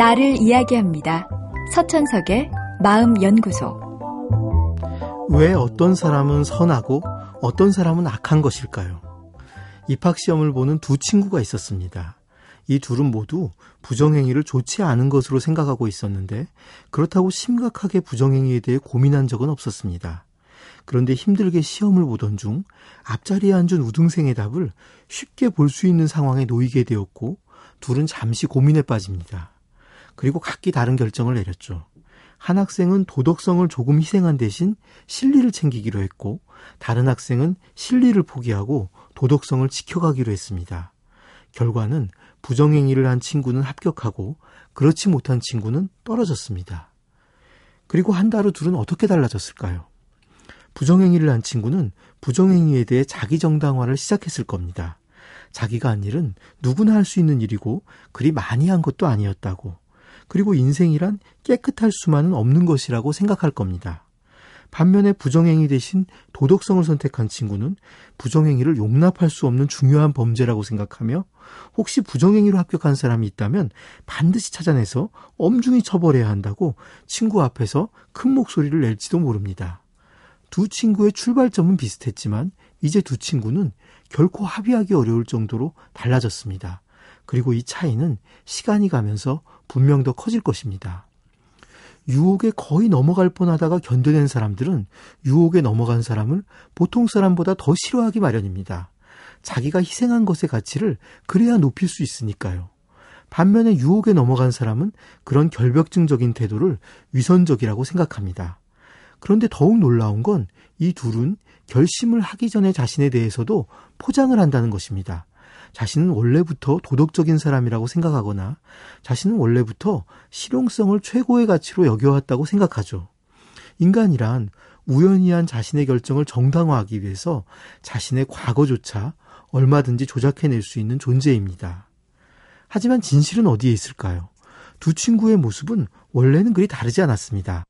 나를 이야기합니다. 서천석의 마음연구소. 왜 어떤 사람은 선하고 어떤 사람은 악한 것일까요? 입학시험을 보는 두 친구가 있었습니다. 이 둘은 모두 부정행위를 좋지 않은 것으로 생각하고 있었는데 그렇다고 심각하게 부정행위에 대해 고민한 적은 없었습니다. 그런데 힘들게 시험을 보던 중 앞자리에 앉은 우등생의 답을 쉽게 볼 수 있는 상황에 놓이게 되었고 둘은 잠시 고민에 빠집니다. 그리고 각기 다른 결정을 내렸죠. 한 학생은 도덕성을 조금 희생한 대신 실리를 챙기기로 했고 다른 학생은 실리를 포기하고 도덕성을 지켜가기로 했습니다. 결과는 부정행위를 한 친구는 합격하고 그렇지 못한 친구는 떨어졌습니다. 그리고 한 달 후 둘은 어떻게 달라졌을까요? 부정행위를 한 친구는 부정행위에 대해 자기 정당화를 시작했을 겁니다. 자기가 한 일은 누구나 할 수 있는 일이고 그리 많이 한 것도 아니었다고. 그리고 인생이란 깨끗할 수만은 없는 것이라고 생각할 겁니다. 반면에 부정행위 대신 도덕성을 선택한 친구는 부정행위를 용납할 수 없는 중요한 범죄라고 생각하며 혹시 부정행위로 합격한 사람이 있다면 반드시 찾아내서 엄중히 처벌해야 한다고 친구 앞에서 큰 목소리를 낼지도 모릅니다. 두 친구의 출발점은 비슷했지만 이제 두 친구는 결코 합의하기 어려울 정도로 달라졌습니다. 그리고 이 차이는 시간이 가면서 분명 더 커질 것입니다. 유혹에 거의 넘어갈 뻔하다가 견뎌낸 사람들은 유혹에 넘어간 사람을 보통 사람보다 더 싫어하기 마련입니다. 자기가 희생한 것의 가치를 그래야 높일 수 있으니까요. 반면에 유혹에 넘어간 사람은 그런 결벽증적인 태도를 위선적이라고 생각합니다. 그런데 더욱 놀라운 건 이 둘은 결심을 하기 전에 자신에 대해서도 포장을 한다는 것입니다. 자신은 원래부터 도덕적인 사람이라고 생각하거나 자신은 원래부터 실용성을 최고의 가치로 여겨왔다고 생각하죠. 인간이란 우연히 한 자신의 결정을 정당화하기 위해서 자신의 과거조차 얼마든지 조작해낼 수 있는 존재입니다. 하지만 진실은 어디에 있을까요? 두 친구의 모습은 원래는 그리 다르지 않았습니다.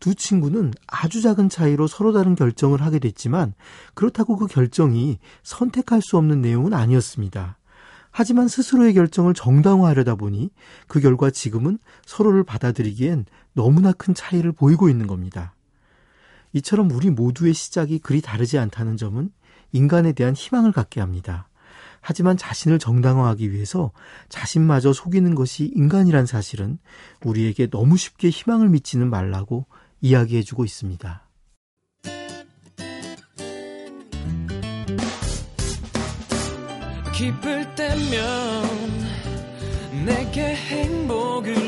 두 친구는 아주 작은 차이로 서로 다른 결정을 하게 됐지만 그렇다고 그 결정이 선택할 수 없는 내용은 아니었습니다. 하지만 스스로의 결정을 정당화하려다 보니 그 결과 지금은 서로를 받아들이기엔 너무나 큰 차이를 보이고 있는 겁니다. 이처럼 우리 모두의 시작이 그리 다르지 않다는 점은 인간에 대한 희망을 갖게 합니다. 하지만 자신을 정당화하기 위해서 자신마저 속이는 것이 인간이란 사실은 우리에게 너무 쉽게 희망을 미치는 말라고 이야기해주고 있습니다. 기쁠 때면 내게 행복을